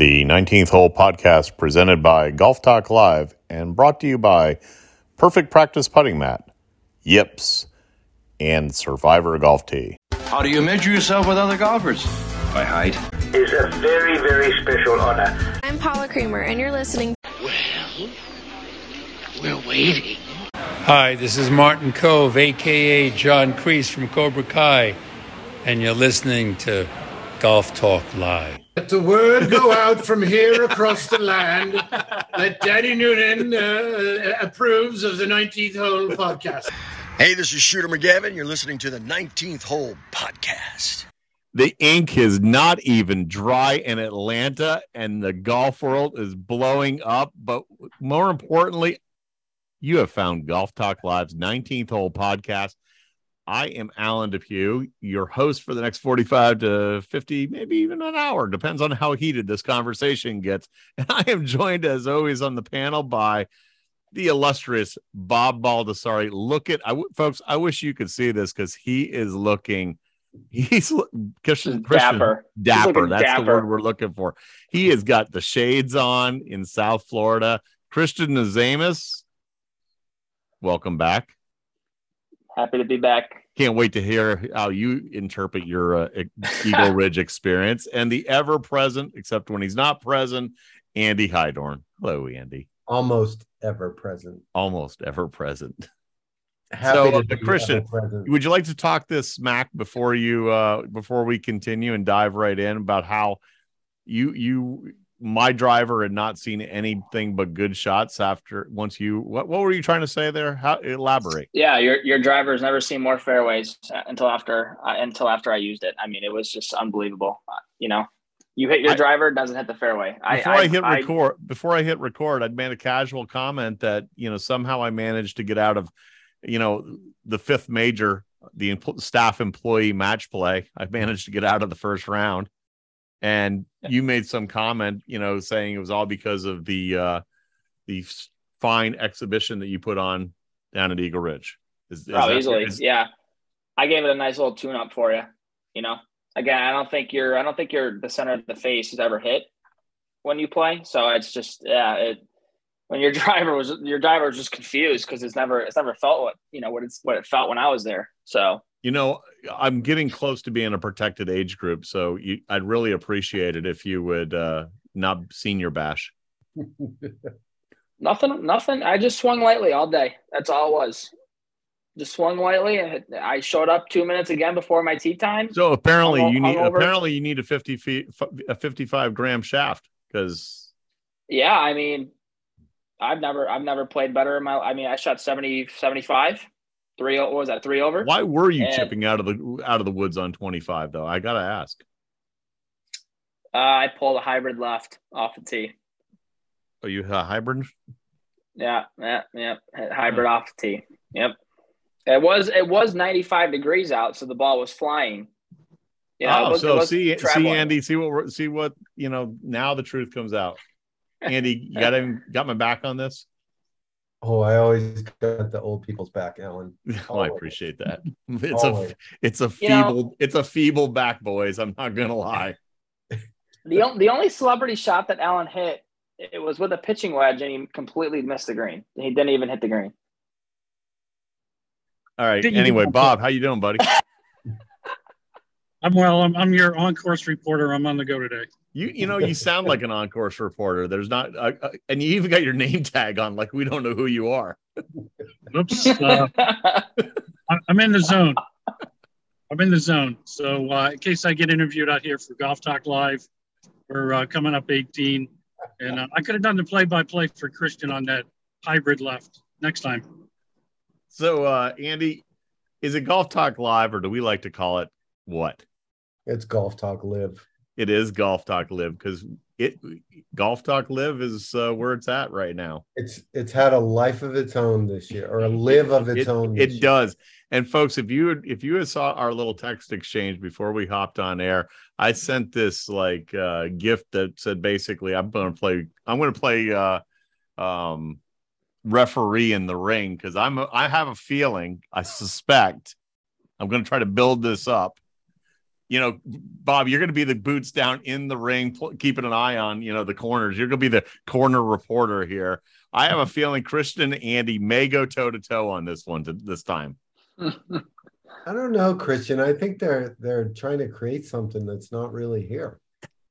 The 19th Hole podcast presented by Golf Talk Live and brought to you by Perfect Practice Putting Mat, Yips, and Survivor Golf Tee. How do you measure yourself with other golfers? By height. is a very, very special honor. I'm Paula Creamer, and you're listening. Well, we're waiting. Hi, this is Martin Kove, aka John Kreese from Cobra Kai, and you're listening to Golf Talk Live. Let the word go out from here across the land that Danny Noonan uh, approves of the 19th Hole podcast. Hey, this is Shooter McGavin. You're listening to the 19th Hole Podcast. The ink is not even dry in Atlanta, and the golf world is blowing up. But more importantly, you have found Golf Talk Live's 19th Hole podcast. I am Alan Depew, your host for the next 45 to 50, maybe even an hour, depends on how heated this conversation gets. And I am joined, as always, on the panel by the illustrious Bob Baldessari. Look at, I, folks, I wish you could see this because he is looking, he's Christian, Christian Dapper. Dapper. That's the word we're looking for. He has got the shades on in South Florida. Christian Nazamus, welcome back. Happy to be back. Can't wait to hear how you interpret your uh, Eagle Ridge experience and the ever present, except when he's not present, Andy Hydorn. Hello, Andy. almost ever present. Almost ever present. Happy So, to uh, be Christian, ever present. Would you like to talk this smack before you uh before we continue and dive right in about how you you my driver had not seen anything but good shots after once you what what were you trying to say there? How elaborate? Yeah, your your driver's never seen more fairways uh, until after uh, until after I used it. I mean, it was just unbelievable. Uh, you know, you hit your I- driver, doesn't hit the fairway. before I, hit record, before I hit record, I'd made a casual comment that you know somehow I managed to get out of, you know, the fifth major, the staff employee match play. I managed to get out of the first round, and you made some comment, you know, saying it was all because of the uh the fine exhibition that you put on down at Eagle Ridge. Is, is Oh, that- easily. is- yeah. I gave it a nice little tune up for you. You know, again, I don't think you're, I don't think you're the center of the face is ever hit when you play. So it's just, yeah, it, when your driver was, your driver was just confused because it's never, it's never felt what, you know, what it's, what it felt when I was there. So You know, I'm getting close to being a protected age group, so you, I'd really appreciate it if you would uh not senior bash. nothing, nothing. I just swung lightly all day. That's all it was. Just swung lightly. I showed up two minutes again before my tea time. So apparently Hungo- you need hungover. apparently you need a 50 feet a 55 gram shaft because Yeah, I mean, I've never I've never played better in my I mean, I shot 70 75. Three what was that? 3 over? why were you And- chipping out of the out of the woods on 25 though? I gotta ask. Uh, I pulled a hybrid left off the tee. Are you a hybrid? Yeah, yeah, yeah. Hybrid off the tee. Yep. It was it was 95 degrees out, so the ball was flying. Yeah, oh, was- so see see. Andy, see what see what you know. Now the truth comes out. Andy, you got him, got my back on this. Oh, I always got the old people's back, Alan. Oh, I appreciate that. It's a it's a You know- feeble it's a feeble back, boys. I'm not gonna lie. The, on- the only celebrity shot that Allen hit, it was with a pitching wedge, and he completely missed the green. He didn't even hit the green. All right. Anyway, Bob, how you doing, buddy? I'm well. I'm, I'm your on-course reporter. I'm on the go today. You you know you sound like an on-course reporter. There's not, uh, uh, and you even got your name tag on, like we don't know who you are. Oops. Uh, I- I'm in the zone. I'm in the zone. So uh, in case I get interviewed out here for Golf Talk Live, we're uh, coming up 18, and uh, I could have done the play-by-play for Christian on that hybrid left next time. So, uh, Andy, is it Golf Talk Live, or do we like to call it what? It's golf talk live. It is Golf Talk Live because it Golf Talk Live is uh, where it's at right now. It's it's had a life of its own this year, or a live of its it, own. It year. does. And folks, if you if you had saw our little text exchange before we hopped on air, I sent this like uh, gift that said basically, I'm going to play. I'm going to play uh, um, referee in the ring because I'm I have a feeling, I suspect, I'm going to try to build this up you know, Bob, you're going to be the boots down in the ring, pl- keeping an eye on, you know, the corners. You're going to be the corner reporter here. I have a feeling Christian and Andy may go toe to toe on this one to, this time. I don't know, Christian. I think they're they're trying to create something that's not really here.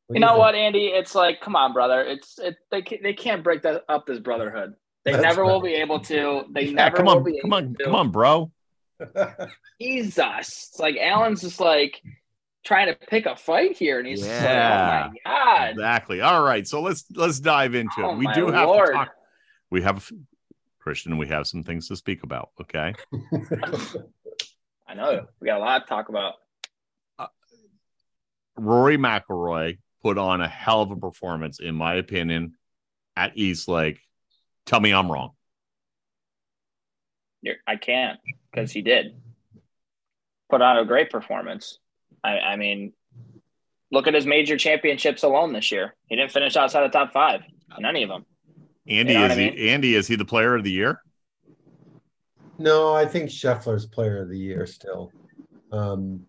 What You do know think? what, Andy? It's like, come on, brother. It's it. They can't, they can't break that up this brotherhood. They That's never will be able to. They Yeah, never come will on, be. come able on, to. come on, bro. Jesus, it's like Alan's just like trying to pick a fight here, and he's just like, Yeah. oh my god. Exactly. All right. So let's let's dive into Oh, it. We do have Lord. to talk. We have Christian. We have some things to speak about. Okay. I know we got a lot to talk about. Uh, Rory McIlroy put on a hell of a performance, in my opinion, at East Lake. Tell me I'm wrong. You're, I can't because he did put on a great performance. I, I mean, look at his major championships alone this year. He didn't finish outside the top five in any of them. Andy You know is what I he? Andy is he the player of the year? No, I think Scheffler's player of the year still. Um,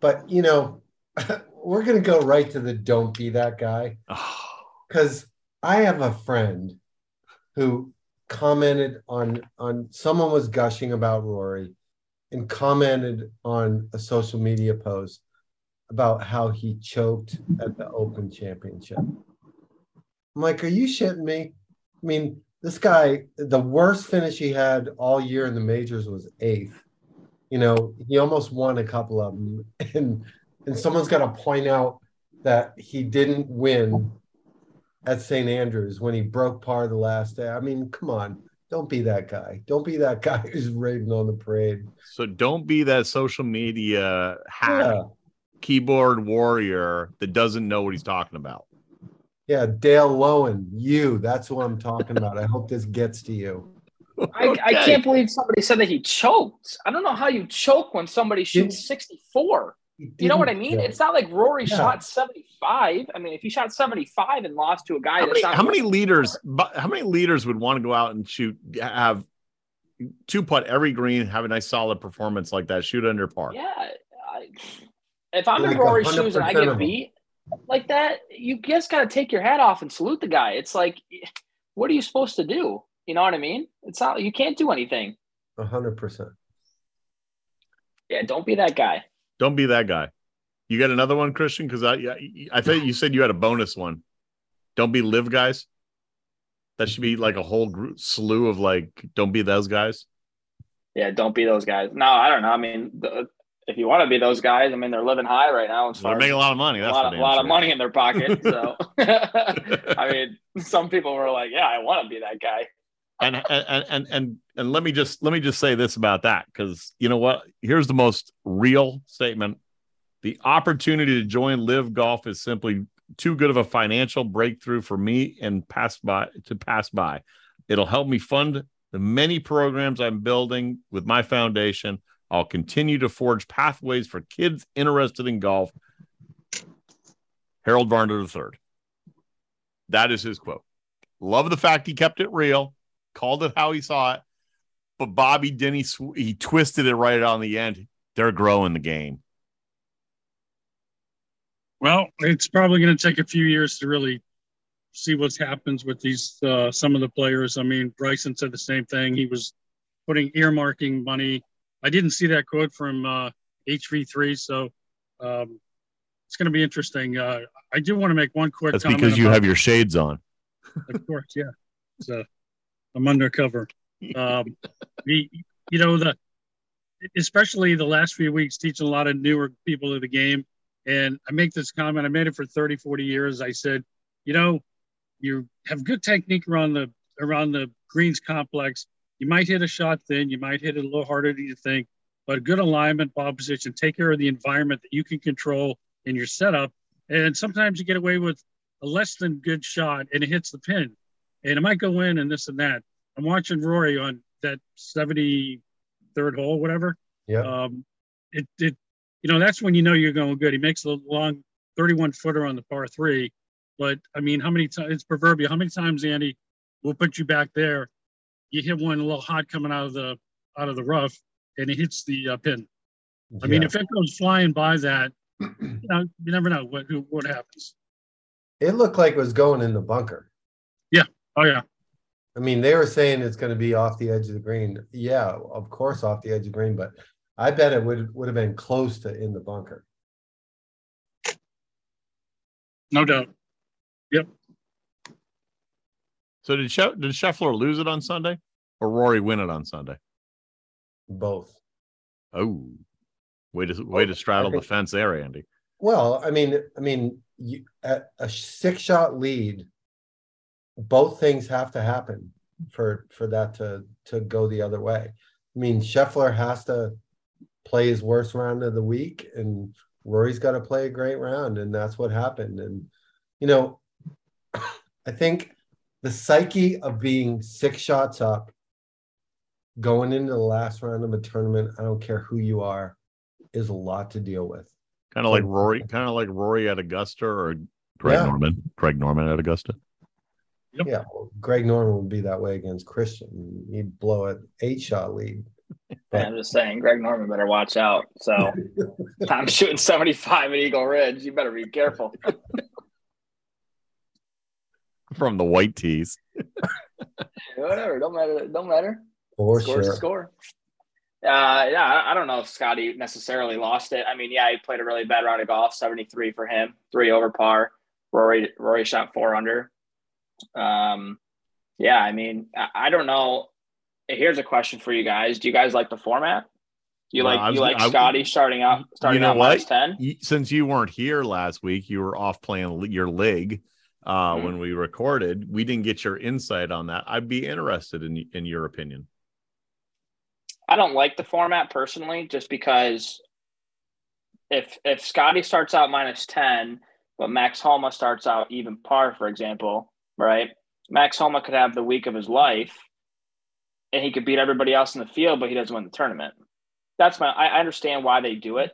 but you know, we're gonna go right to the don't be that guy because I have a friend who commented on on someone was gushing about Rory and commented on a social media post about how he choked at the Open Championship. I'm like, are you shitting me? I mean, this guy, the worst finish he had all year in the majors was eighth. You know, he almost won a couple of them, and and someone's got to point out that he didn't win at St. Andrews when he broke par the last day. I mean, come on, don't be that guy. Don't be that guy who's raving on the parade. So don't be that social media hack Yeah, keyboard warrior that doesn't know what he's talking about. yeah, Dale Lowen, you. That's who I'm talking about. I hope this gets to you. I, I can't believe somebody said that he choked. I don't know how you choke when somebody shoots 64. You know what I mean? choke. It's not like Rory Yeah. shot 75. I mean, if he shot 75 and lost to a guy How that many, shot how many leaders? but How many leaders would want to go out and shoot? Have two putt every green, have a nice solid performance like that, shoot under par. Yeah. I, if I'm Like in Rory's shoes and I get beat like that, you just got to take your hat off and salute the guy. It's like, what are you supposed to do? You know what I mean? It's not, you can't do anything. A hundred percent. Yeah, don't be that guy. Don't be that guy. You got another one, Christian? Because I, I thought you said you had a bonus one. Don't be LIV guys. That should be like a whole group, slew of like, don't be those guys. Yeah, don't be those guys. No, I don't know. I mean, the, if you want to be those guys, I mean, they're living high right now. They're making a lot of money. a That's lot, for of, lot of money in their pocket. So, I mean, some people were like, "Yeah, I want to be that guy." and and and and and let me just let me just say this about that because you know what here's the most real statement the opportunity to join LIV Golf is simply too good of a financial breakthrough for me and pass by to pass by it'll help me fund the many programs i'm building with my foundation i'll continue to forge pathways for kids interested in golf harold varner iii that is his quote love the fact he kept it real called it how he saw it. But Bobby Denny, he twisted it right on the end. They're growing the game. Well, it's probably going to take a few years to really see what happens with these uh, some of the players. I mean, Bryson said the same thing. He was putting earmarking money. I didn't see that quote from uh, HV3, so um, it's going to be interesting. Uh, I do want to make one quick That's comment. because you have your shades on. of course, yeah. So I'm undercover. Um, the you know the especially the last few weeks teaching a lot of newer people of the game. And I make this comment. I made it for 30, 40 years. I said, you know, you have good technique around the around the greens complex. You might hit a shot thin, you might hit it a little harder than you think, but good alignment, ball position, take care of the environment that you can control in your setup. And sometimes you get away with a less than good shot and it hits the pin. And it might go in and this and that. I'm watching Rory on that 73rd hole, whatever. Yeah. Um, it, it, you know, that's when you know you're going good. He makes a long 31 footer on the par three. But I mean, how many times it's proverbial? How many times, Andy, we'll put you back there? You hit one a little hot coming out of the out of the rough, and it hits the uh, pin. I mean, if it goes flying by that, you know, you never know what who, what happens. It looked like it was going in the bunker. Yeah. Oh yeah, I mean, they were saying it's going to be off the edge of the green. Yeah, of course, off the edge of the green, but I bet it would would have been close to in the bunker. no doubt. So did Schef- did Scheffler lose it on Sunday, or Rory win it on Sunday? Both. Oh, way to way to straddle the fence there, Andy. Well, I mean, I mean, you, at a six shot lead, both things have to happen for for that to to go the other way. I mean, Scheffler has to play his worst round of the week, and Rory's got to play a great round, and that's what happened. And you know, I think the psyche of being six shots up, going into the last round of a tournament, I don't care who you are, is a lot to deal with. Kind of like Rory, kind of like Rory at Augusta or Greg Yeah. Norman. Greg Norman at Augusta. Yeah, well, Greg Norman would be that way against Christian. He'd blow an eight shot lead. Yeah, I'm just saying, Greg Norman better watch out. So I'm shooting 75 at Eagle Ridge. You better be careful. from the white tees. Whatever, don't matter. Don't matter. For Score's sure. score. Uh, yeah, I, I don't know if Scotty necessarily lost it. I mean, yeah, he played a really bad round of golf, 73 for him, three over par. Rory Rory shot four under. Um, yeah, I mean, I, I don't know. Here's a question for you guys: Do you guys like the format? You like I was you like gonna- I- Scotty starting out starting you know out minus what? ten? Since you weren't here last week, you were off playing your league uh, Mhm. when we recorded. We didn't get your insight on that. I'd be interested in in your opinion. I don't like the format personally, just because if if Scotty starts out minus ten, but Max Homa starts out even par, for example, right? Max Homa could have the week of his life, and he could beat everybody else in the field, but he doesn't win the tournament. That's my. I, understand why they do it.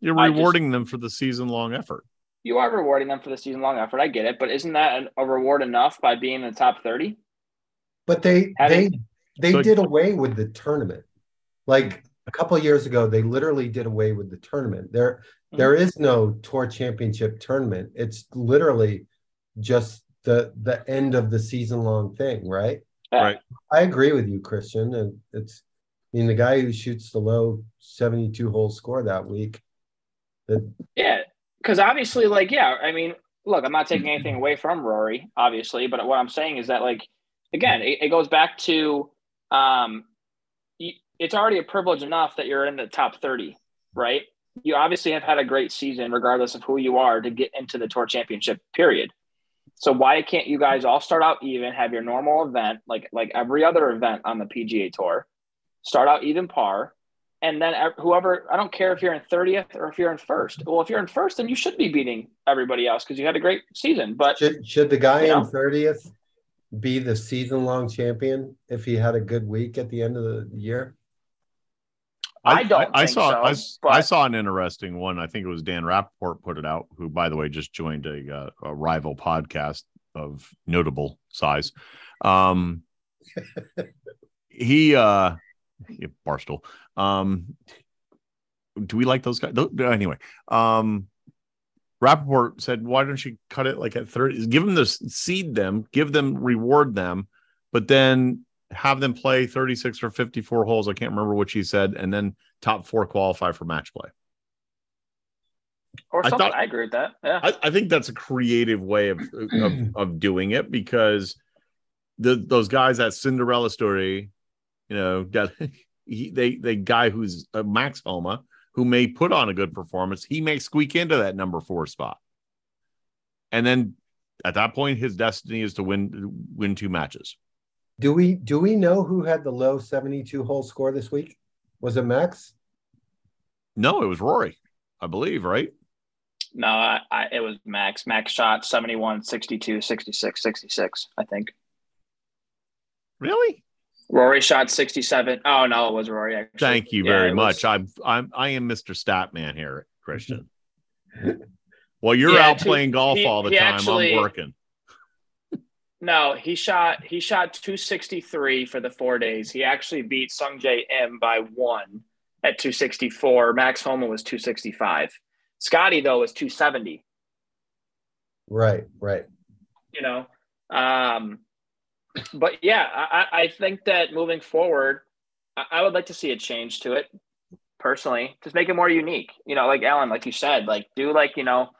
You're I just- rewarding them for the season long effort. You are rewarding them for the season long effort. I get it, but isn't that an, a reward enough by being in the top thirty? But they Having- they they So- did away with the tournament. Like a couple of years ago, they literally did away with the tournament. There Hmm. there is no tour championship tournament. It's literally just the the end of the season long thing, right? Right. I agree with you, Christian. And it's I mean the guy who shoots the low 72 hole score that week. That Yeah, because obviously, like, yeah, I mean, look, I'm not taking anything away from Rory, obviously, but what I'm saying is that, like, again, it, it goes back to, um, it's already a privilege enough that you're in the top 30, right? You obviously have had a great season, regardless of who you are, to get into the tour championship. Period. So why can't you guys all start out even, have your normal event, like like every other event on the PGA Tour, start out even par, and then whoever I don't care if you're in 30th or if you're in first. Well, if you're in first, then you should be beating everybody else because you had a great season. But should should the guy in know? 30th be the season long champion if he had a good week at the end of the year? I don't I, think saw. so, I s- but- I saw an interesting one. I think it was Dan Rapaport put it out. Who, by the way, just joined a, uh, a rival podcast of notable size. Um, he uh, Barstool. Um, do we like those guys? Tho- Anyway, um, Rapaport said, "Why don't you cut it like at thirty? Give them this, seed them, give them, reward them, but then have them play thirty six or fifty four holes. I can't remember what she said, and then top four qualify for match play. or I something. I, thought- agree with that. Yeah. I, I think that's a creative way of of, of doing it because the those guys that Cinderella story, you know, got he, they they guy who's a Max Homa who may put on a good performance, he may squeak into that number four spot, and then at that point, his destiny is to win win two matches. Do we do we know who had the low 72 hole score this week? Was it Max? No, it was Rory, I believe, right? No, I, I, it was Max. Max shot 71, 62, 66, 66, I think. Really? Rory shot 67. Oh, no, it was Rory. Actually. Thank you very it much. was- I'm I'm I am Mr. Statman here, Christian. Well, you're Yeah, out to- playing golf he- all the time. actually- I'm working. No, he shot he shot 263 for the four days. He actually beat Sungjae Im by one at 264. Max Homa was 265. Scotty though was 270. Right, right. You know, um, but yeah, I, I think that moving forward, I, I would like to see a change to it personally. Just make it more unique. You know, like Alan, like you said, like do like you know,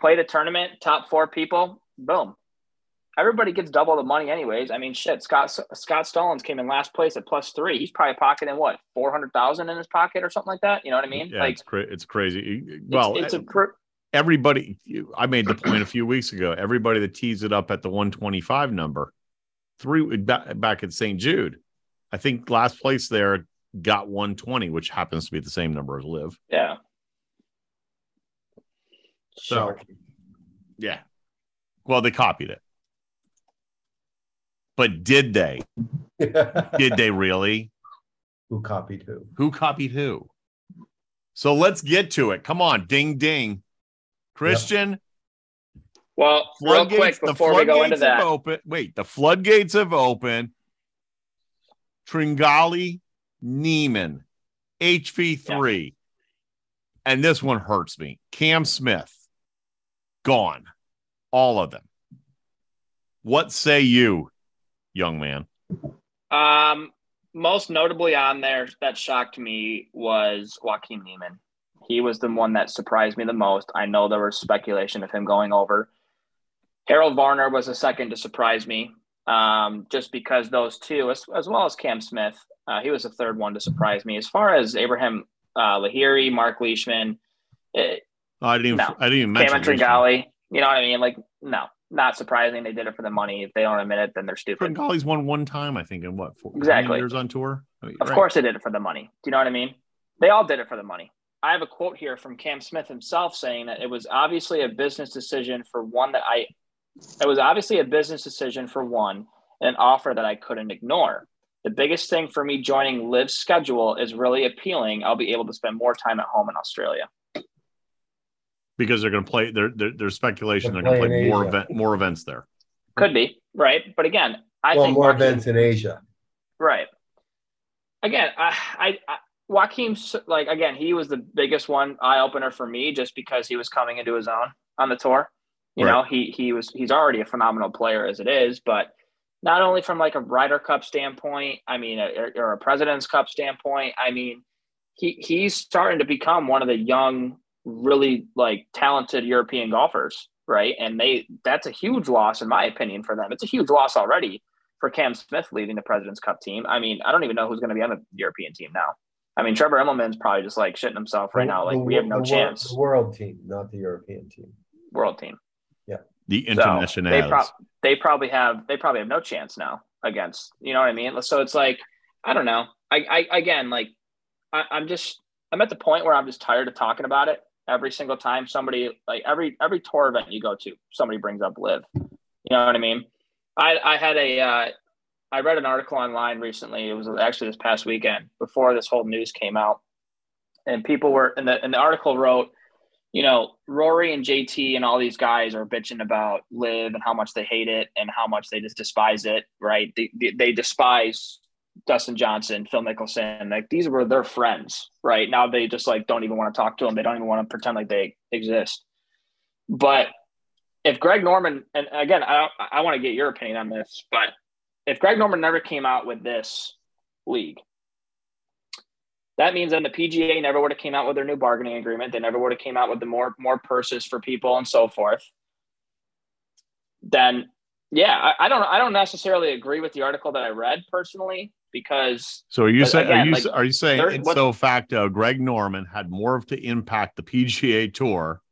play the tournament, top four people, boom. Everybody gets double the money, anyways. I mean, shit. Scott Scott Stallings came in last place at plus three. He's probably pocketing what four hundred thousand in his pocket or something like that. You know what I mean? Yeah, like it's, cra- it's crazy. Well, it's, it's a pr- everybody i made the point a few weeks ago everybody that tees it up at the 125 number three back, back at st jude i think last place there got 120 which happens to be the same number as LIV. Yeah. So yeah. Well they copied it. But did they? Did they really? Who copied who? who copied who? So let's get to it. Come on. Ding ding. Christian, Well, real quick before we go into that, open. Wait, the floodgates have opened. Tringali, Niemann, HV3. And this one hurts me. Cam Smith, gone. All of them. What say you, young man? Um, most notably on there that shocked me was Joaquin Niemann. He was the one that surprised me the most. I know there was speculation of him going over. Harold Varner was a second to surprise me, um, just because those two, as, as well as Cam Smith, uh, he was the third one to surprise me. As far as Abraham uh, Lahiri, Mark Leishman, it, I didn't even. No. I didn't even Cam mention. Leishman. Tringali, you know what I mean? Like, no, not surprising. They did it for the money. If they don't admit it, then they're stupid. Tringali's won one time, I think, in what? Four, Exactly. Years on tour. I mean, Of right. course they did it for the money. Do you know what I mean? They all did it for the money. I have a quote here from Cam Smith himself saying that it was obviously a business decision for one that I it was obviously a business decision for one, and an offer that I couldn't ignore. The biggest thing for me joining Liv's schedule is really appealing. I'll be able to spend more time at home in Australia. because they're going to play. There, there, there's speculation They're they're going to play more event, more events there. Could be, right? But again, I well, think more Joaquin- events in Asia. Right. Again, I, I, I Joaquin, like again, he was the biggest one eye opener for me, just because he was coming into his own on the tour. You Right. know, he he was he's already a phenomenal player as it is, but not only from like a Ryder Cup standpoint, I mean, or, or a President's Cup standpoint, I mean, he he's starting to become one of the young, really like talented European golfers, right? And they that's a huge loss in my opinion for them. It's a huge loss already for Cam Smith leading the President's Cup team. I mean, I don't even know who's going to be on the European team now. I mean, Trevor Immelman's probably just like shitting himself right now. Like The- we have no the wor- chance. The world team, not the European team. World team. The So international. they, prob- they probably have they probably have no chance now against you know what I mean. So it's like I don't know. I, I again like I, I'm just I'm at the point where I'm just tired of talking about it every single time somebody like every every tour event you go to somebody brings up LIV. You know what I mean? I I had a uh, I read an article online recently. It was actually this past weekend before this whole news came out, and people were and the and the article wrote you know, Rory and JT and all these guys are bitching about LIV and how much they hate it and how much they just despise it, right? They, they, they despise Dustin Johnson, Phil Mickelson. Like these were their friends, right? Now they just like don't even want to talk to them. They don't even want to pretend like they exist. But if Greg Norman, and again, I, I want to get your opinion on this, but if Greg Norman never came out with this league, that means then the PGA never would have came out with their new bargaining agreement. They never would have came out with the more more purses for people and so forth. Then, yeah, I, I don't I don't necessarily agree with the article that I read personally because So are you saying? Are you like, are you saying it's so facto? Greg Norman had more of to impact the PGA Tour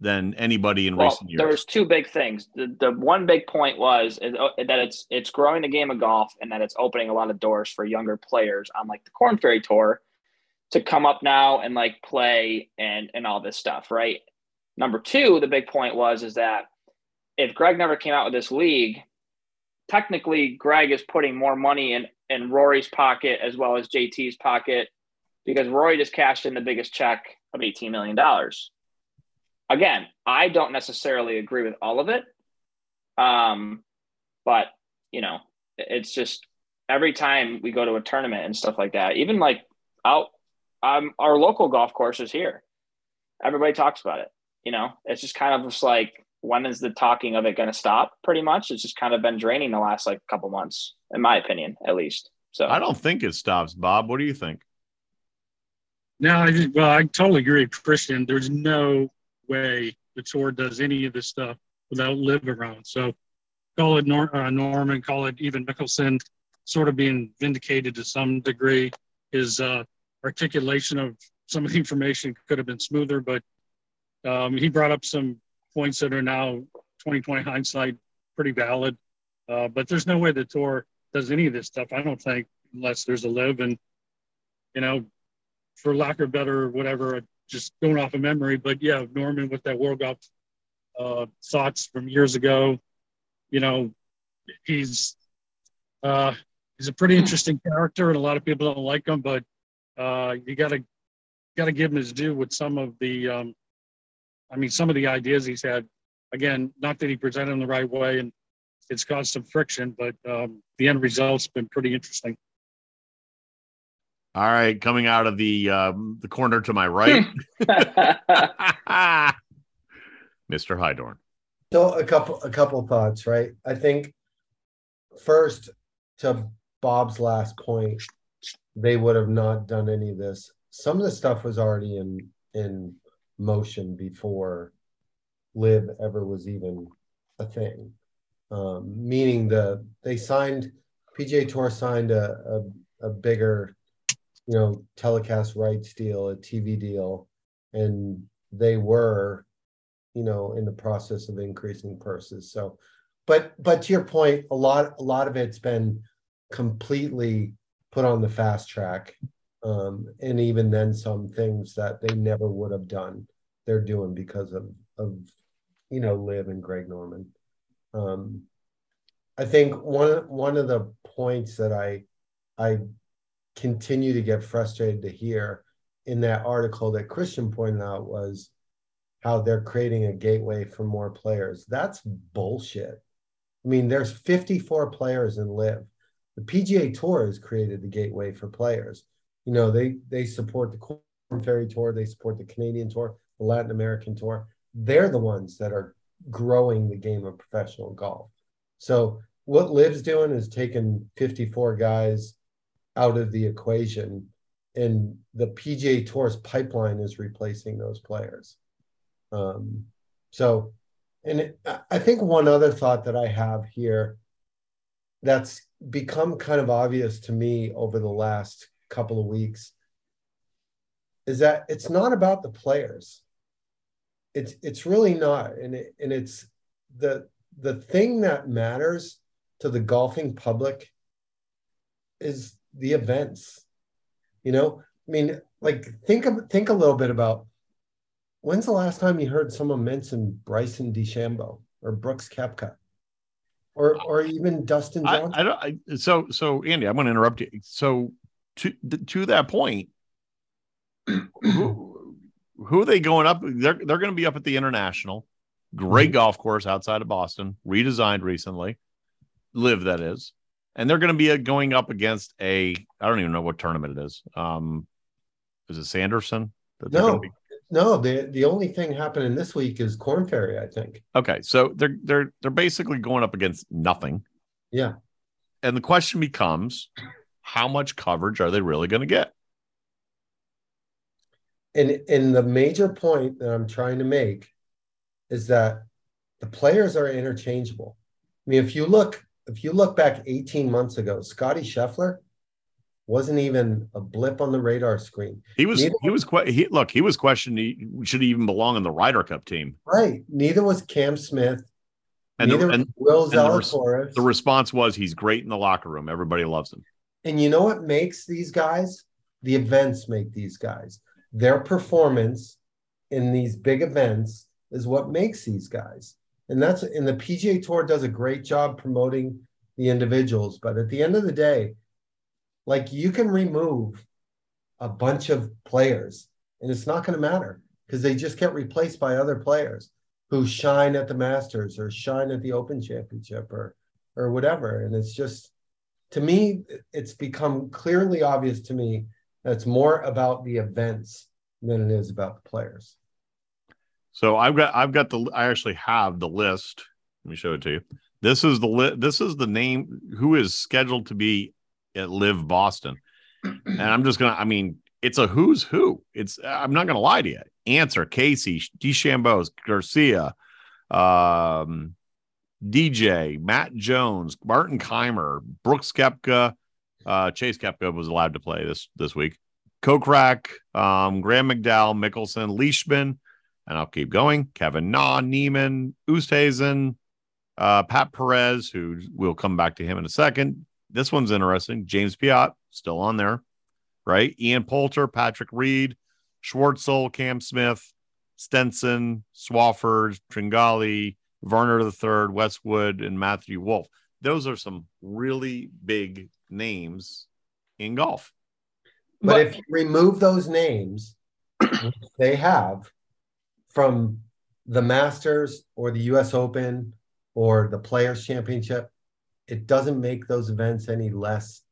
than anybody in well, recent years. there was two big things. The, the one big point was is, uh, that it's it's growing the game of golf and that it's opening a lot of doors for younger players on like the Korn Ferry Tour to come up now and like play and and all this stuff, right? Number two, the big point was is that if Greg never came out with this league, technically Greg is putting more money in in Rory's pocket as well as JT's pocket because Rory just cashed in the biggest check of eighteen million dollars again, I don't necessarily agree with all of it. Um, but you know, it's just every time we go to a tournament and stuff like that, even like out um, our local golf courses here, everybody talks about it. You know, it's just kind of just like when is the talking of it going to stop? Pretty much, it's just kind of been draining the last like couple months, in my opinion, at least. So I don't think it stops, Bob. What do you think? No, I just, well, I totally agree Christian. There's no way the tour does any of this stuff without LIV around. So call it Nor- uh, Norman, call it even Mickelson, sort of being vindicated to some degree. His uh, articulation of some of the information could have been smoother, but um, he brought up some points that are now 2020 hindsight pretty valid. Uh, but there's no way the tour does any of this stuff. I don't think unless there's a LIV and you know, for lack of better, whatever, just going off of memory. But yeah, Norman with that World Golf uh, thoughts from years ago. You know, he's uh, he's a pretty interesting character, and a lot of people don't like him. But uh, you got to got to give him his due with some of the. Um, I mean, some of the ideas he's had. Again, not that he presented them the right way, and it's caused some friction, but um, the end result's been pretty interesting. All right, coming out of the um, the corner to my right, Mr. Hydorn. So a couple a couple thoughts, right? I think first to Bob's last point, they would have not done any of this. Some of the stuff was already in in motion before LIV ever was even a thing. Um, meaning the they signed PGA Tour signed a, a, a bigger you know telecast rights deal, a TV deal, and they were you know in the process of increasing purses. So, but but to your point, a lot a lot of it's been completely put on the fast track, um, and even then some things that they never would have done, they're doing because of of you know LIV and Greg Norman. Um, I think one one of the points that I I continue to get frustrated to hear in that article that Christian pointed out was how they're creating a gateway for more players. That's bullshit. I mean, there's 54 players in LIV. The PGA Tour has created the gateway for players. You know, they they support the Korn Ferry Tour, they support the Canadian Tour, the Latin American Tour. They're the ones that are growing the game of professional golf. So what LIV's doing is taking 54 guys out of the equation and the PGA Tour's pipeline is replacing those players. Um, so, and it, I think one other thought that I have here that's become kind of obvious to me over the last couple of weeks is that it's not about the players. It's it's really not, and it, and it's the the thing that matters to the golfing public is the events. You know, I mean, like think of think a little bit about when's the last time you heard someone mention Bryson DeChambeau or Brooks Koepka? Or, or even Dustin Johnson. I, I don't. I, so, so Andy, I'm going to interrupt you. So, to to that point, who, who are they going up? They're they're going to be up at the International, great mm-hmm. golf course outside of Boston, redesigned recently, LIV that is and they're going to be uh, going up against a I don't even know what tournament it is. Um, is it Sanderson? No, be... no. The the only thing happening this week is Korn Ferry, I think. Okay, so they're they're they're basically going up against nothing. Yeah, and the question becomes, how much coverage are they really going to get? And and the major point that I'm trying to make is that the players are interchangeable. I mean, if you look if you look back 18 months ago, Scotty Scheffler wasn't even a blip on the radar screen. He was Neither he was quite he look, he was questioned he should he even belong on the Ryder Cup team. Right. Neither was Cam Smith. And, the, and Will Zalatoris. The, the response was he's great in the locker room. Everybody loves him. And you know what makes these guys? The events make these guys. Their performance in these big events is what makes these guys and that's and the PGA Tour does a great job promoting the individuals. But at the end of the day, like you can remove a bunch of players, and it's not going to matter because they just get replaced by other players who shine at the Masters or shine at the Open Championship or or whatever. And it's just to me, it's become clearly obvious to me that it's more about the events than it is about the players. So I've got I've got the I actually have the list. Let me show it to you. This is the li- this is the name who is scheduled to be at LIV Boston. And I'm just gonna I mean it's a who's who. It's I'm not gonna lie to you. Ancer Casey, DeChambeau, Garcia, um, DJ, Matt Jones, Martin Kaymer, Brooks Koepka, uh, Chase Koepka was allowed to play this this week. Kokrak, um, Graham McDowell, Mickelson, Leishman, and I'll keep going. Kevin Na, Niemann, Oosthuizen, uh, Pat Perez, who we'll come back to him in a second. This one's interesting. James Piot still on there, right? Ian Poulter, Patrick Reed, Schwartzel, Cam Smith, Stenson, Swafford, Tringali, Varner III, Westwood, and Matthew Wolff. Those are some really big names in golf. But, if you remove those names, they have from the Masters or the US Open or the Players Championship, it doesn't make those events any less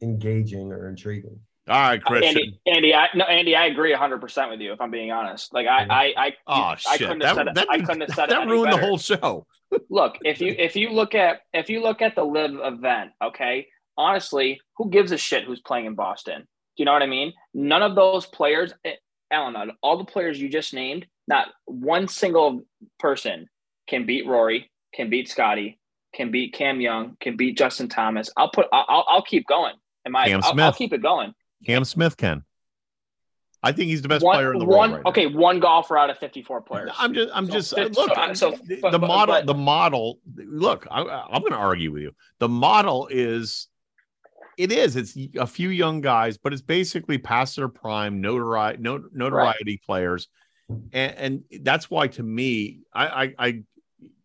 engaging or intriguing. All right, Christian. Andy, Andy, I no, Andy, I agree 100 percent with you. If I'm being honest, like I, I, I, Oh I shit! couldn't That, have said it. that, I couldn't have said that it any ruined the whole show. Look, if you if you look at if you look at the LIV event, okay, honestly, who gives a shit who's playing in Boston? Do you know what I mean? None of those players, eh, Alan, all the players you just named, not one single person can beat Rory, can beat Scotty, can beat Cam Young, can beat Justin Thomas. I'll put, I'll, I'll- keep going. Am I? Cam I'll, I'll keep it going. Cam Smith can. I think he's the best one, player in the one, world right now. okay, one golfer out of 54 players. I'm just, I'm So just look. so- so- the, but- the model, but- the model. Look, I, I'm going to argue with you. The model is, it is. It's a few young guys, but it's basically past their prime, notoriety, not, notoriety players, and, and that's why to me, I, I, I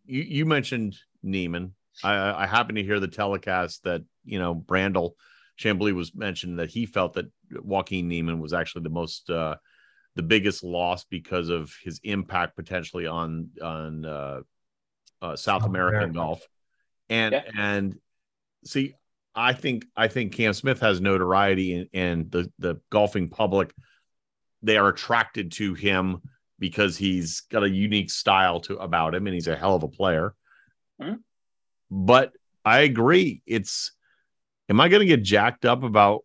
you, you mentioned Niemann. I, I happened to hear the telecast that you know Brandel Chamblee was mentioned that he felt that Joaquin Niemann was actually the most. Uh, the biggest loss because of his impact potentially on on uh, uh, South South American America. golf, and Yeah. and see, I think I think Cam Smith has notoriety, and, and the the golfing public they are attracted to him because he's got a unique style to about him, and he's a hell of a player. Mhm. But I agree, it's. Am I going to get jacked up about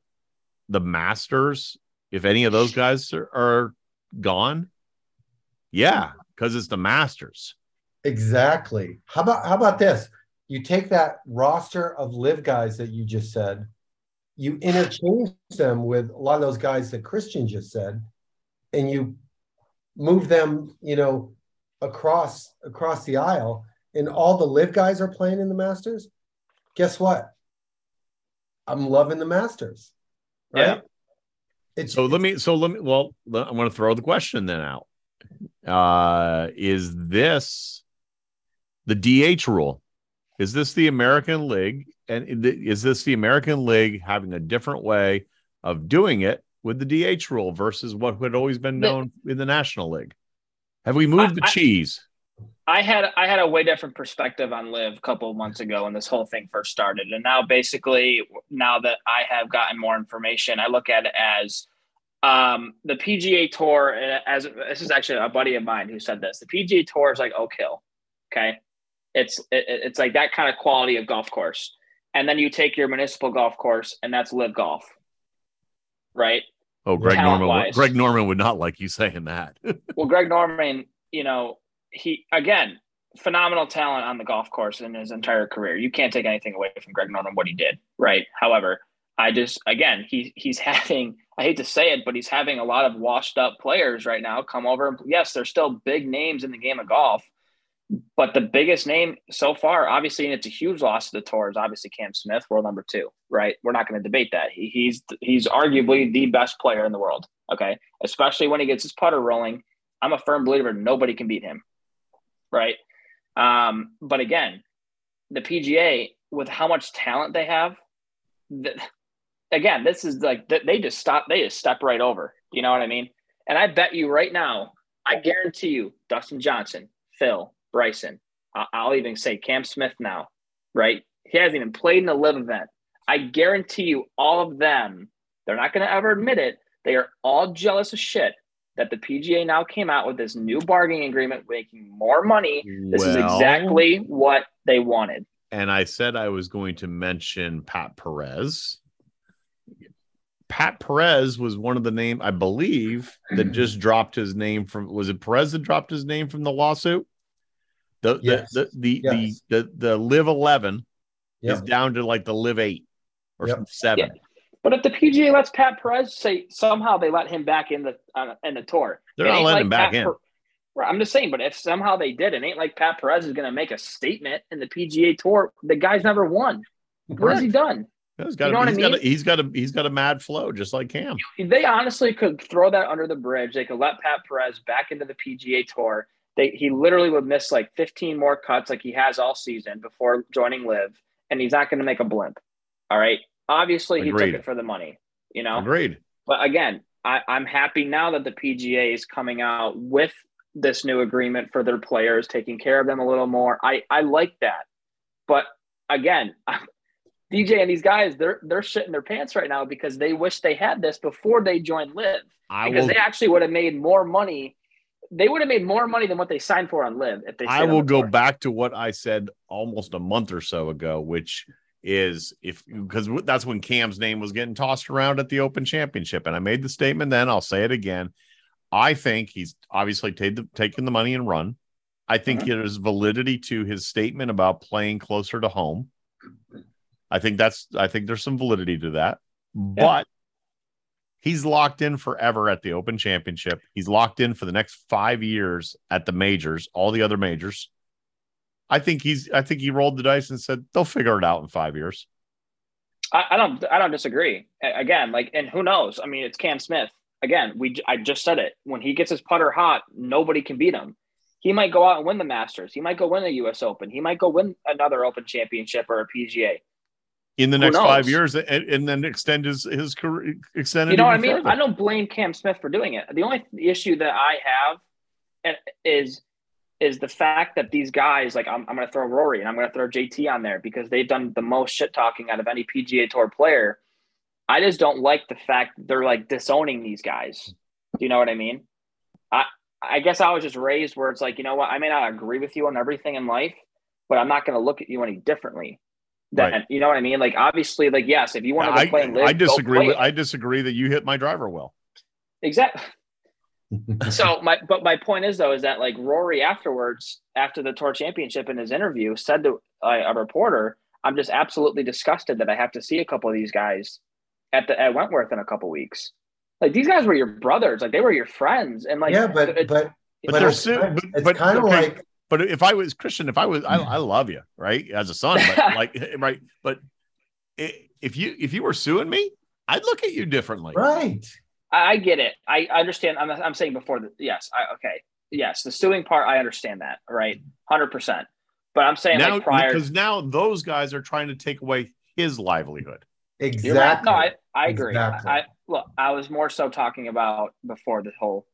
the Masters if any of those guys are, are gone? Yeah, because it's the Masters. Exactly. How about how about this? You take that roster of LIV guys that you just said, you interchange them with a lot of those guys that Christian just said, and you move them, you know, across across the aisle, and all the LIV guys are playing in the Masters. Guess what? I'm loving the Masters. Right? Yeah. It's So let me. So let me. Well, I'm going to throw the question then out. Uh, is this the DH rule? Is this the American League? And is this the American League having a different way of doing it with the DH rule versus what had always been The- known in the National League? Have we moved the I- I- cheese? I had I had a way different perspective on LIV a couple of months ago when this whole thing first started, and now basically now that I have gotten more information, I look at it as um, the PGA Tour. uh, As this is actually a buddy of mine who said this. The PGA Tour is like Oak Hill. Okay, it's it, it's like that kind of quality of golf course, and then you take your municipal golf course, and that's LIV Golf, right? Oh, Greg Norman. would- Greg Norman would not like you saying that. Well, Greg Norman, you know, he again, phenomenal talent on the golf course in his entire career. You can't take anything away from Greg Norman what he did, right? However, I just again, he he's having I hate to say it, but he's having a lot of washed up players right now come over. Yes, they're still big names in the game of golf, but the biggest name so far, obviously, and it's a huge loss to the tour, is obviously Cam Smith, world number two, right? We're not going to debate that. He, he's he's arguably the best player in the world. Okay, especially when he gets his putter rolling. I'm a firm believer nobody can beat him, right? Um, but again, the PGA with how much talent they have, th- again, this is like they just stop, they just step right over. You know what I mean? And I bet you right now, I guarantee you, Dustin Johnson, Phil, Bryson, I- I'll even say Cam Smith now, right? He hasn't even played in a LIV event. I guarantee you, all of them, they're not going to ever admit it. They are all jealous of shit that the PGA now came out with this new bargaining agreement making more money. This is exactly what they wanted. and I said I was going to mention Pat Perez. Pat Perez was one of the name I believe that just dropped his name from was it Perez that dropped his name from the lawsuit? The Yes. the the, Yes. the the the LIV eleven is down to like the LIV eight or Yep. seven. But if the PGA lets Pat Perez say somehow they let him back in the uh, in the tour, They're not ain't letting him back Pat in. Per- Right, I'm just saying, but if somehow they did, it ain't like Pat Perez is going to make a statement in the PGA Tour. The guy's never won. What has he done? He's got, You know a, what I he's, got a, mean? he's got a he's got a mad flow just like Cam. They honestly could throw that under the bridge. They could let Pat Perez back into the PGA Tour. They, he literally would miss like 15 more cuts like he has all season before joining LIV, and he's not going to make a blimp. All right. Obviously, he took it for the money, you know? Agreed. But again, I, I'm happy now that the PGA is coming out with this new agreement for their players, taking care of them a little more. I, I like that. But again, DJ and these guys, they're they're shitting their pants right now because they wish they had this before they joined LIV. I Because will they actually would have made more money. They would have made more money than what they signed for on LIV if they. I will go back to what I said almost a month or so ago, which is if because that's when Cam's name was getting tossed around at the Open Championship, and I made the statement then. I'll say it again. I think he's obviously taken taken the money and run. I think Mm-hmm. there's validity to his statement about playing closer to home. I think that's I think there's some validity to that, but he's locked in forever at the Open Championship. He's locked in for the next five years at the majors, all the other majors. I think he's. I think he rolled the dice and said they'll figure it out in five years. I, I don't I don't disagree. Again, like and who knows? I mean, it's Cam Smith. Again, we I just said it. When he gets his putter hot, nobody can beat him. He might go out and win the Masters. He might go win the U.S. Open. He might go win another Open Championship or a PGA. In the next five years and, and then extend his his career extend it You know what I mean? further. I don't blame Cam Smith for doing it. The only issue that I have eh, is is the fact that these guys, like I'm, I'm going to throw Rory and I'm going to throw JT on there because they've done the most shit talking out of any PGA Tour player. I just don't like the fact they're like disowning these guys. Do you know what I mean? I I guess I was just raised where it's like, you know what? I may not agree with you on everything in life, but I'm not going to look at you any differently. That Right. you know what I mean? Like obviously, like yes, if you want to play and LIV, I go disagree play with. I disagree that you hit my driver well. Exactly. so my but my point is though is that like Rory afterwards after the tour championship in his interview said to a, a reporter, "I'm just absolutely disgusted that I have to see a couple of these guys at the at Wentworth in a couple weeks. Like these guys were your brothers, like they were your friends, and like yeah, but it- but But but they're it's su- but- it's but- kind of okay. like But if I was Christian, if I was, I, I love you, right, as a son, but like, right, but if you if you were suing me, I'd look at you differently. right. I I get it. I understand. I'm, I'm saying before the yes. I, okay. Yes, the suing part. I understand that. Right. Hundred percent. But I'm saying Now, like prior. because now those guys are trying to take away his livelihood. You're right. Exactly. No, I, I agree. Exactly. I, look, I was more so talking about before the whole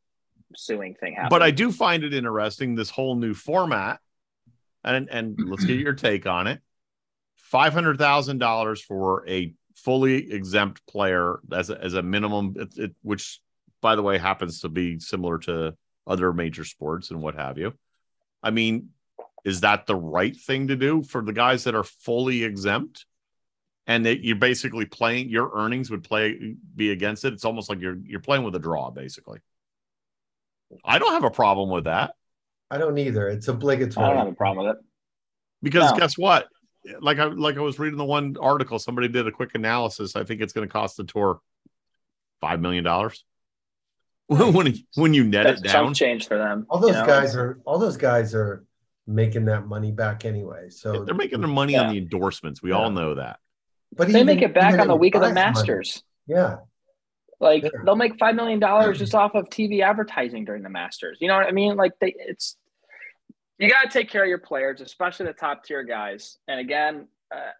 suing thing happened. But I do find it interesting this whole new format, and and mm-hmm. let's get your take on it. Five hundred thousand dollars for a fully exempt player as a, as a minimum, it, it, which by the way happens to be similar to other major sports and what have you. I mean, is that the right thing to do for the guys that are fully exempt? And that you're basically playing your earnings would play be against it. It's almost like you're you're playing with a draw, basically. I don't have a problem with that I don't either. It's obligatory. I don't have a problem with it. because No. guess what? Like I like I was reading the one article, somebody did a quick analysis. I think it's going to cost the tour five million dollars when when you net That's it down. chunk change for them. All those you know? guys are all those guys are making that money back anyway. So They're making their money on the endorsements. We all know that. but They even- make it back on the week of the prize money- Masters. Yeah. Like Yeah. they'll make five million dollars just off of TV advertising during the Masters. You know what I mean? Like they, it's you got to take care of your players, especially the top tier guys. And again, uh,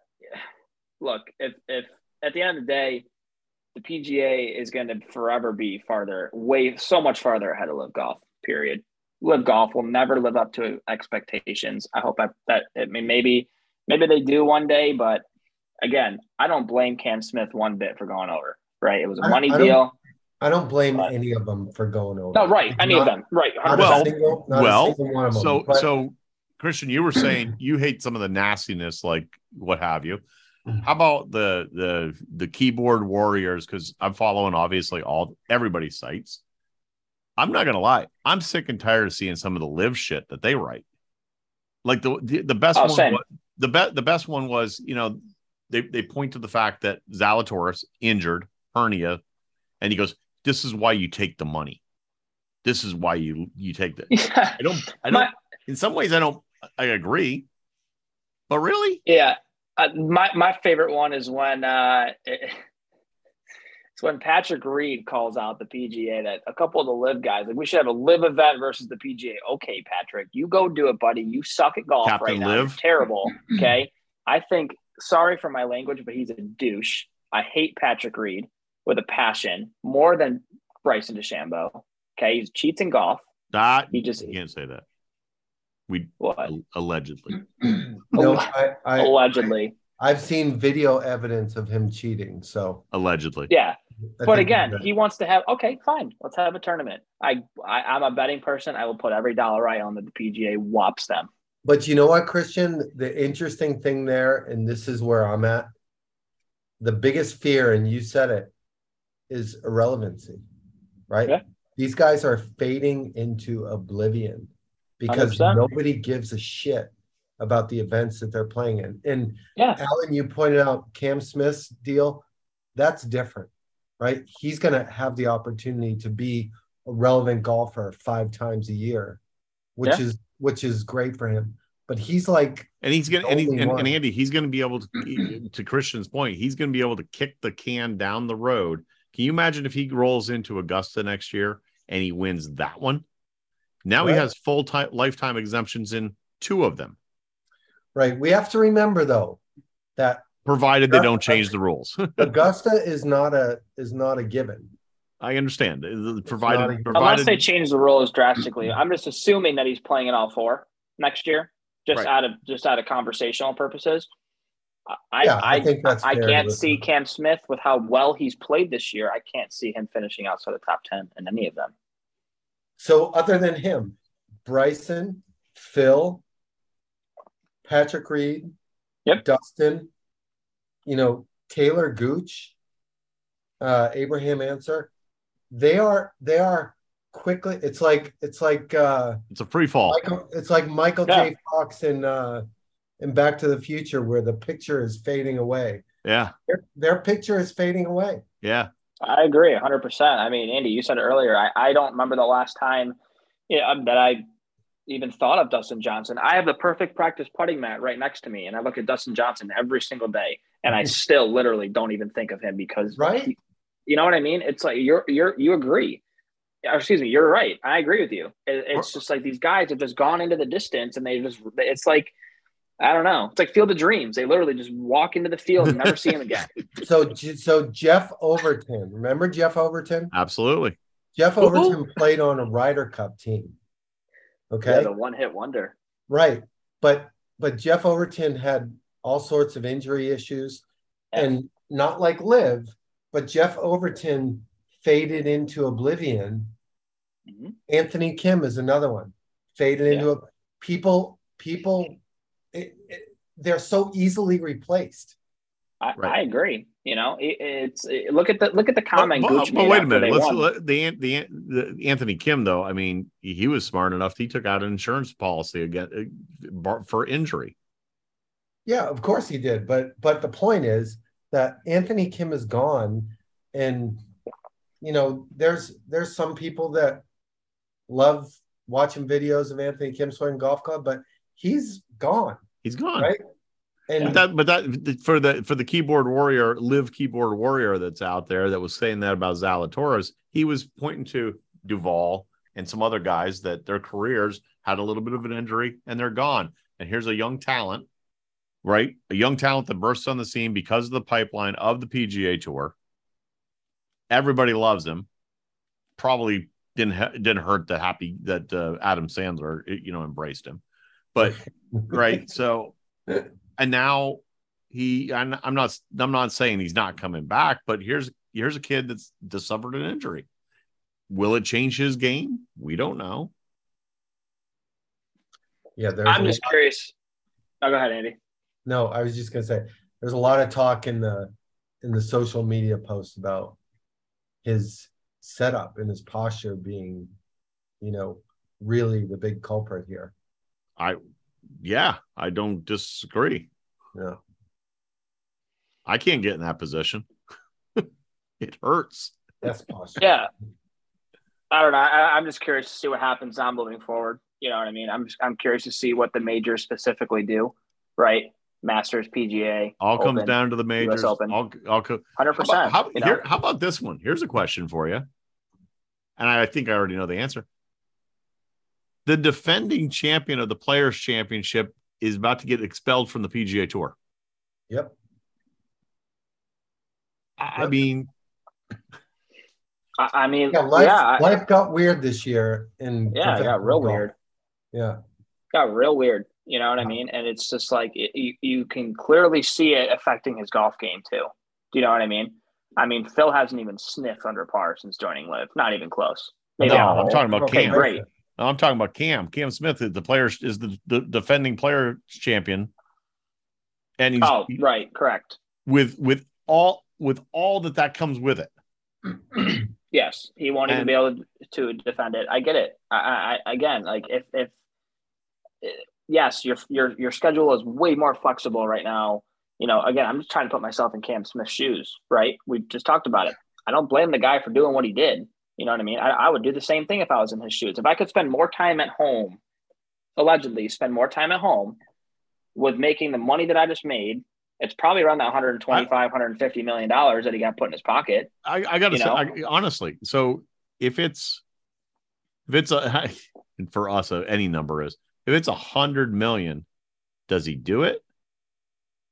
look, if if at the end of the day, the PGA is going to forever be farther, way so much farther ahead of LIV Golf. Period. LIV Golf will never live up to expectations. I hope I, that I mean maybe maybe they do one day, but again, I don't blame Cam Smith one bit for going over. Right? It was a I- money I don't- deal. I don't blame any of them for going over. No, right. Any of them. Right. Not Well, a single, not well, a single one of them. So, But- so Christian, you were saying you hate some of the nastiness, like what have you. Mm-hmm. How about the the the keyboard warriors? Because I'm following obviously all everybody's sites. I'm not gonna lie, I'm sick and tired of seeing some of the live shit that they write. Like the the, the best Oh, one, same. wa- the best the best one was you know they they point to the fact that Zalatoris injured hernia, and he goes, "This is why you take the money. This is why you you take the." Yeah. I don't. I don't. My- in some ways, I don't. I agree, but really, Yeah. Uh, my my favorite one is when uh, it's when Patrick Reed calls out the PGA that a couple of the LIV guys like we should have a LIV event versus the PGA. Okay, Patrick, you go do it, buddy. You suck at golf Captain right now. You're Liv. terrible. Okay. I think sorry for my language, but he's a douche. I hate Patrick Reed with a passion more than Bryson DeChambeau. Okay, he cheats in golf. that He just can't say that. We what allegedly. no, I, I, allegedly. I've seen video evidence of him cheating. So, Allegedly. Yeah. I But again, he wants to have okay, fine. Let's have a tournament. I, I I'm a betting person. I will put every dollar I own that the PGA whops them. But you know what, Christian? The interesting thing there, and this is where I'm at. The biggest fear, and you said it, is irrelevancy, right? Yeah. These guys are fading into oblivion because 100%. nobody gives a shit about the events that they're playing in. And Yeah. Alan, you pointed out Cam Smith's deal. That's different, right? He's going to have the opportunity to be a relevant golfer five times a year, which Yeah. is which is great for him. But he's like, And he's gonna and, he, and, and Andy, he's gonna be able to to Christian's point, he's gonna be able to kick the can down the road. Can you imagine if he rolls into Augusta next year and he wins that one? Now he has full time lifetime exemptions in two of them, right. We have to remember though that provided they don't change the rules. Augusta is not a is not a given. I understand. Not a- Provided, Unless they change the rules drastically, I'm just assuming that he's playing in all four next year, just Right. out of just out of conversational purposes. I Yeah, I I, think that's I can't see Cam Smith with how well he's played this year. I can't see him finishing outside the top ten in any of them. So other than him, Bryson, Phil, Patrick Reed, Yep. Dustin, you know, Taylor Gooch, uh, Abraham Ancer, they are they are quickly it's like it's like uh it's a free fall. Michael, it's like Michael Yeah. J. Fox and uh in Back to the Future where the picture is fading away. Yeah, Their, their picture is fading away. yeah. I agree 100%. I mean, Andy, you said it earlier. I, I don't remember the last time yeah, that I even thought of Dustin Johnson. I have the perfect practice putting mat right next to me, and I look at Dustin Johnson every single day, and I mm-hmm. still literally don't even think of him because, Right. he- you know what I mean? It's like you're you're you agree. Or, Excuse me, you're right. I agree with you. It, it's just like these guys have just gone into the distance, and they just it's like I don't know. It's like Field of Dreams. They literally just walk into the field and never see him again. So so Jeff Overton, remember Jeff Overton? Absolutely. Jeff Who? Overton played on a Ryder Cup team. Okay. Yeah, the one hit wonder. Right. But but Jeff Overton had all sorts of injury issues and not like Liv, but Jeff Overton faded into oblivion. Mhm. Anthony Kim is another one. Faded into a people people it, it, they're so easily replaced. I, Right. I agree. You know, it, it's it, look at the look at the comment But, Gooch but made wait a minute. Let's let the, the the Anthony Kim though. I mean, he, he was smart enough. He took out an insurance policy again uh, for injury. Yeah, of course he did. But but the point is that Anthony Kim is gone, and you know there's there's some people that love watching videos of Anthony Kim swinging golf club, but he's gone, He's gone. right? And But that, but that for the for the keyboard warrior, LIV keyboard warrior that's out there that was saying that about Zalatoris, he was pointing to Duval and some other guys that their careers had a little bit of an injury and they're gone. And here's a young talent, right? A young talent that bursts on the scene because of the pipeline of the PGA Tour. Everybody loves him. Probably didn't didn't hurt the happy that uh, Adam Sandler you know embraced him, but right so and now he I'm, I'm not i'm not saying he's not coming back but here's here's a kid that's just suffered an injury will it change his game? We don't know. Yeah, there's I'm just lot- curious. Oh, go ahead, Andy. No, I was just gonna say there's a lot of talk in the in the social media posts about his setup and his posture being, you know, really the big culprit here. I, yeah, I don't disagree. Yeah. I can't get in that position. it hurts. That's possible. Yeah. I don't know. I, I'm just curious to see what happens now moving forward. You know what I mean? I'm just, I'm curious to see what the majors specifically do, right? Masters, PGA, All comes down to the majors. Open. All, all co- hundred How about, percent. how, You know, here, how about this one? Here's a question for you. And I think I already know the answer. The defending champion of the Players' Championship is about to get expelled from the PGA Tour. Yep. I I Yep. mean, I, I mean, Yeah, life, yeah, I- life got weird this year and yeah, it got real golf. weird. Yeah. Got real weird. You know what I mean? And it's just like it, you, you can clearly see it affecting his golf game too. Do you know what I mean? I mean, Phil hasn't even sniffed under par since joining LIV. Not even close. Maybe No, a I'm talking about Okay, Cam. great. No, I'm talking about Cam. Cam Smith is the player is the, the defending player champion, and he's Oh, right, correct. with with all with all that that comes with it. Yes, he won't even be able to defend it. I get it. I, I again, like if if yes, your your your schedule is way more flexible right now. You know, again, I'm just trying to put myself in Cam Smith's shoes. Right? We just talked about it. I don't blame the guy for doing what he did. You know what I mean? I, I would do the same thing if I was in his shoes. If I could spend more time at home, allegedly spend more time at home with making the money that I just made. It's probably around that 125, 150 million dollars that he got put in his pocket. I, I got to say. I, honestly. So if it's if it's a and for us uh, any number is if it's a hundred million, does he do it?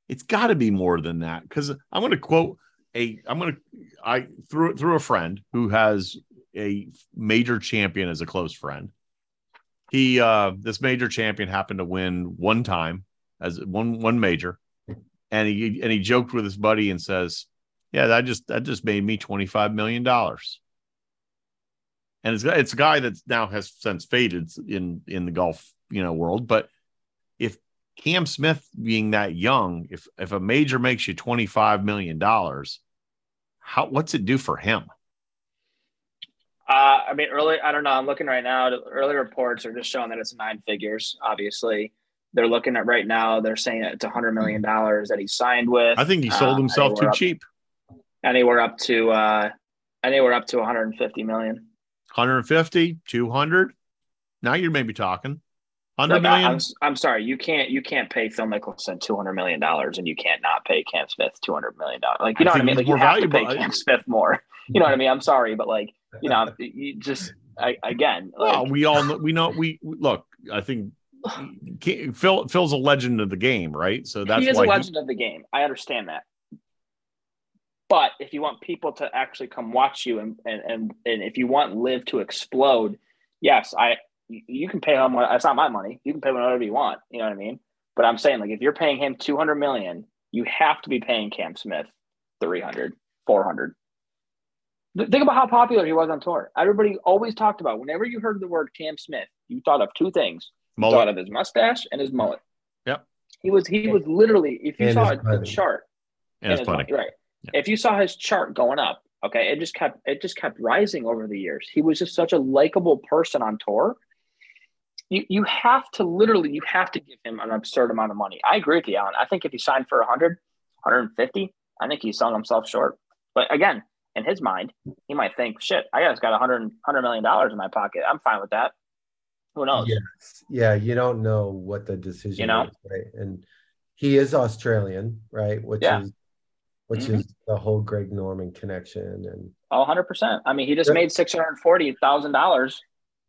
It's got to be more than that because I'm going to quote a I'm going to I through through a friend who has a major champion as a close friend. He uh this major champion happened to win one time as one one major, and he and he joked with his buddy and says, "Yeah, that just that just made me twenty five million dollars." And it's it's a guy that now has since faded in in the golf you know world, but if Cam Smith being that young, if if a major makes you twenty five million dollars, how what's it do for him? Uh, I mean, early. I don't know. I'm looking right now. Early reports are just showing that it's nine figures. Obviously, they're looking at right now. They're saying it's a hundred million dollars that he signed with. I think he sold Uh, himself too up- cheap. Anywhere up to, uh, anywhere up to 150 million. 150, 200. Now you're maybe talking 100 Like, I'm, I'm sorry. You can't. You can't pay Phil Mickelson 200 million dollars, and you can't not pay Cam Smith 200 million dollars. Like you I know what I mean? Like you have to pay Cam Smith more. You know what I mean? I'm sorry, but like you know, you just I, again. Like, well, we all know, we know we look. I think Phil Phil's a legend of the game, right? So that's he is a legend of the game. I understand that. But if you want people to actually come watch you and and and, and if you want LIV to explode, yes, I you- you can pay him. It's not my money. You can pay him whatever you want. You know what I mean? But I'm saying like if you're paying him 200 million, you have to be paying Cam Smith 300, 400. Th- Think about how popular he was on tour. Everybody always talked about whenever you heard the word Cam Smith, you thought of two things. You thought of his mustache and his mullet. Yep. He was he was literally if you And saw his the chart and it's his funny. money, right? If you saw his chart going up, okay, it just kept it just kept rising over the years. He was just such a likable person on tour. You you have to literally you have to give him an absurd amount of money. I agree with you, Alan. I think if he signed for 100, 150, I think he's selling himself short. But again, in his mind, he might think, "Shit, I just got 100 100 million dollars in my pocket. I'm fine with that." Who knows? Yes. Yeah, you don't know what the decision You know? is, right? And he is Australian, right? Which Yeah. is which Mhm. is the whole Greg Norman connection and Oh, 100%. I mean, he just made $640,000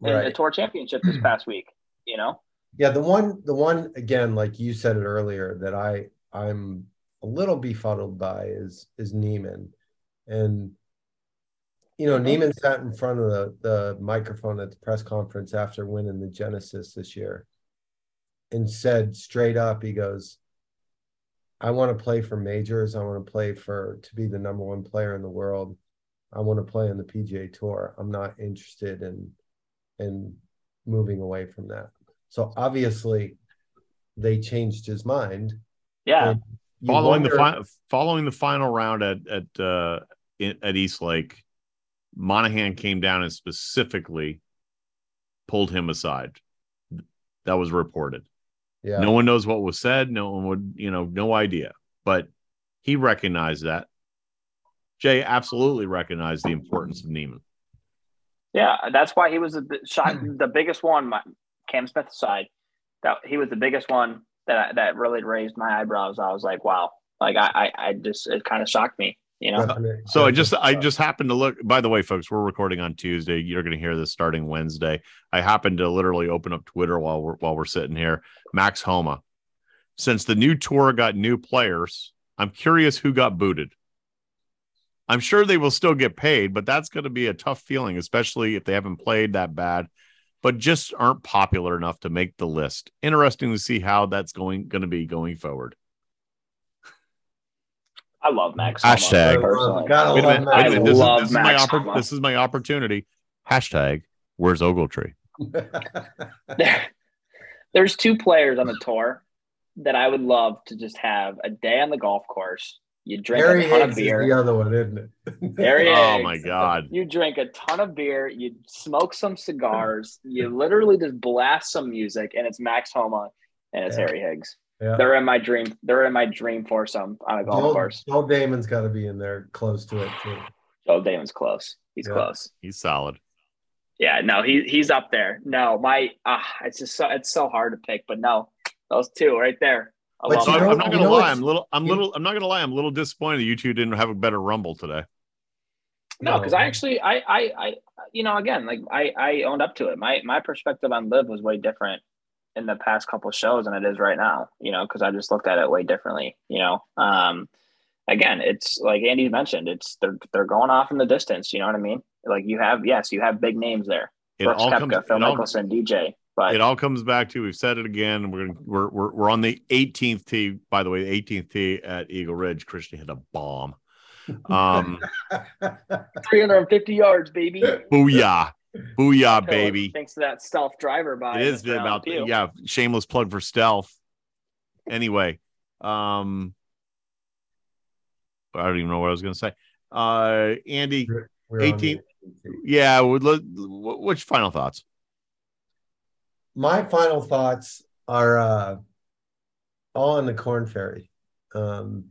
in the tour championship this past week, you know? Yeah, the one the one again, like you said it earlier, that I I'm a little befuddled by is is Niemann. And you know. Niemann sat in front of the, the microphone at the press conference after winning the Genesis this year and said straight up, he goes, I want to play for majors. I want to play for to be the number one player in the world. I want to play on the PGA Tour. I'm not interested in in moving away from that. So obviously, they changed his mind. Yeah. And you following the wonder- fi- following the final round at at uh, in, at East Lake, Monahan came down and specifically pulled him aside. That was reported. yeah. No one knows what was said. No one would, you know, no idea. But he recognized that. Jay absolutely recognized the importance of Niemann. Yeah, that's why he was the shot, the biggest one. My, Cam Smith aside, that he was the biggest one that that really raised my eyebrows. I was like, wow, like I I, I just it kind of shocked me, you know. Definite- So I just I just happened to look. By the way, folks, we're recording on Tuesday. You're going to hear this starting Wednesday. I happened to literally open up Twitter while we're while we're sitting here. Max Homa. Since the new tour got new players, I'm curious who got booted. I'm sure they will still get paid, but that's going to be a tough feeling, especially if they haven't played that bad, but just aren't popular enough to make the list. Interesting to see how that's going going to be going forward. I love Max. Hashtag. personally. Gotta Wait a minute. Wait a minute. This, is, this is my oppor- this is my opportunity. Hashtag where's Ogletree? There, there's two players on the tour that I would love to just have a day on the golf course. You drink Harry a ton Higgs of is beer. the other one, isn't it? Harry Oh Higgs. my God. You drink a ton of beer, you smoke some cigars, you literally just blast some music, and it's Max Homa and it's Yeah. Harry Higgs. Yeah. They're in my dream. They're in my dream foursome on a golf Joel, course. Joel Dahmen's got to be in there close to it too. Joe Dahmen's close. He's Yeah. close. He's solid. Yeah, no, he he's up there. No, my ah, it's just so it's so hard to pick, but no, those two right there. I but I'm, know- I'm not gonna know lie. I'm little. I'm little. I'm not gonna lie. I'm a little disappointed that you two didn't have a better rumble today. No, because I actually, I, I, I, you know, again, like I, I owned up to it. My, my perspective on LIV was way different in the past couple shows than it is right now. You know, because I just looked at it way differently. You know, um, again, it's like Andy mentioned, it's they're they're going off in the distance. You know what I mean? Like you have, yes, you have big names there. It Brooks all Koepka, comes. Phil It all, Mickelson, DJ. But it all comes back to. We've said it again. We're gonna. We're we're, we're on the 18th tee. By the way, the 18th tee at Eagle Ridge. Christian hit a bomb. Um, 350 yards, baby. booyah, booyah, baby. Thanks to that stealth driver by. It is about Pugh. yeah. Shameless plug for stealth. Anyway, um, I don't even know what I was gonna say. Uh, Andy, We're 18 yeah. Would let, which final thoughts? My final thoughts are uh, all on the Korn Ferry. Um,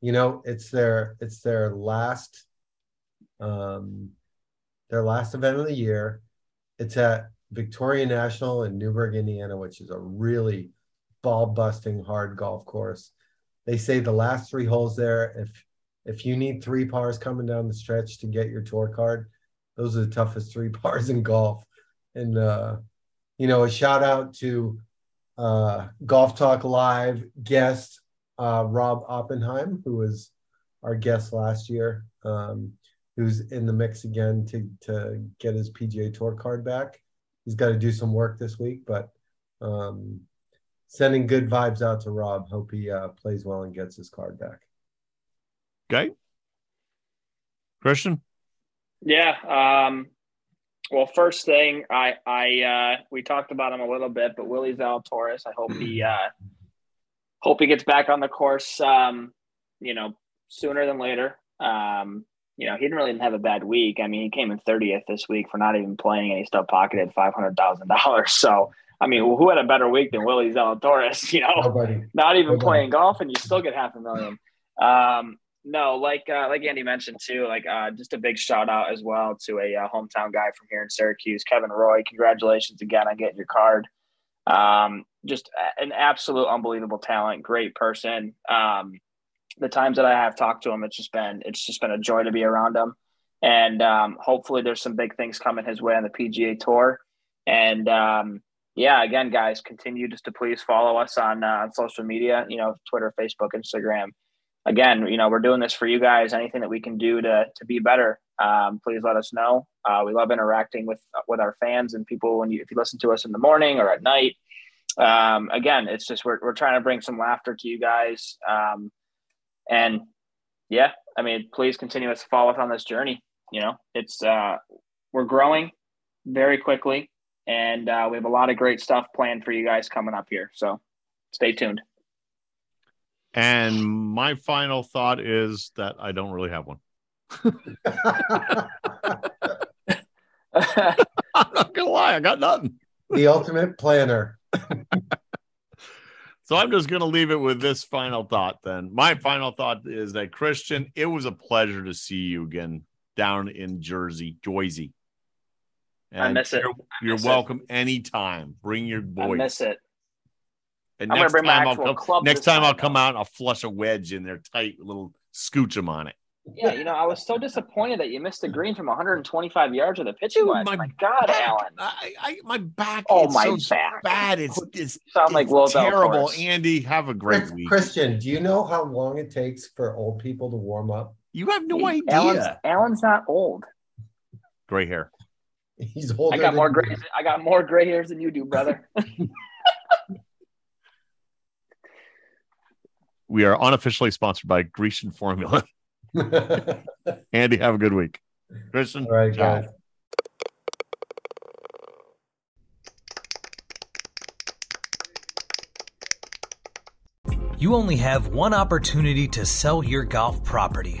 you know, it's their it's their last um, their last event of the year. It's at Victoria National in Newburgh, Indiana, which is a really ball busting hard golf course. They say the last three holes there, if if you need three pars coming down the stretch to get your tour card, those are the toughest three pars in golf. And uh, you know, a shout out to uh, Golf Talk Live guest uh, Rob Oppenheim, who was our guest last year, um, who's in the mix again to to get his PGA Tour card back. He's got to do some work this week, but um, sending good vibes out to Rob. Hope he uh, plays well and gets his card back. Okay, Christian. Yeah. Um, well, first thing, I, I, uh, we talked about him a little bit, but Willie Zalatoris, I hope he, uh, hope he gets back on the course, um, you know, sooner than later. Um, you know, he didn't really have a bad week. I mean, he came in 30th this week for not even playing and he still pocketed $500,000. So, I mean, who had a better week than Willie Zalatoris, you know? Nobody. not even Nobody. playing golf and you still get half a million. Um, no, like uh, like Andy mentioned too, like uh, just a big shout out as well to a uh, hometown guy from here in Syracuse, Kevin Roy. Congratulations again on getting your card. Um, just an absolute unbelievable talent, great person. Um, the times that I have talked to him, it's just been it's just been a joy to be around him, and um, hopefully there's some big things coming his way on the PGA Tour. And um, yeah, again, guys, continue just to please follow us on uh, on social media. You know, Twitter, Facebook, Instagram. Again, you know, we're doing this for you guys. Anything that we can do to to be better, um, please let us know. Uh, we love interacting with with our fans and people when you if you listen to us in the morning or at night. Um, again, it's just we're we're trying to bring some laughter to you guys. Um, and yeah, I mean, please continue us to follow us on this journey. You know, it's uh, we're growing very quickly, and uh, we have a lot of great stuff planned for you guys coming up here. So stay tuned. And my final thought is that I don't really have one. I'm not gonna lie, I got nothing. the ultimate planner. So I'm just going to leave it with this final thought then. My final thought is that Christian, it was a pleasure to see you again down in Jersey, Jersey. I miss it. You're, you're miss it. welcome anytime. Bring your I miss it. And I'm gonna next bring my time I'll come, club next this time I'll come out and I'll flush a wedge in there tight, little scooch them on it. Yeah, you know, I was so disappointed that you missed the green from 125 yards with a pitching Dude, my My, God, back- Alan. I, I my back Oh, is my so back. bad. It's it's, Sound like it's Will terrible. Andy, have a great Chris- week. Christian, do you know how long it takes for old people to warm up? You have no idea. Alan's, Alan's not old. Gray hair. He's older. I got than more you. gray. I got more gray hairs than you do, brother. We are unofficially sponsored by Grecian Formula. Andy, have a good week. Christian, All right, ciao. guys. You only have one opportunity to sell your golf property.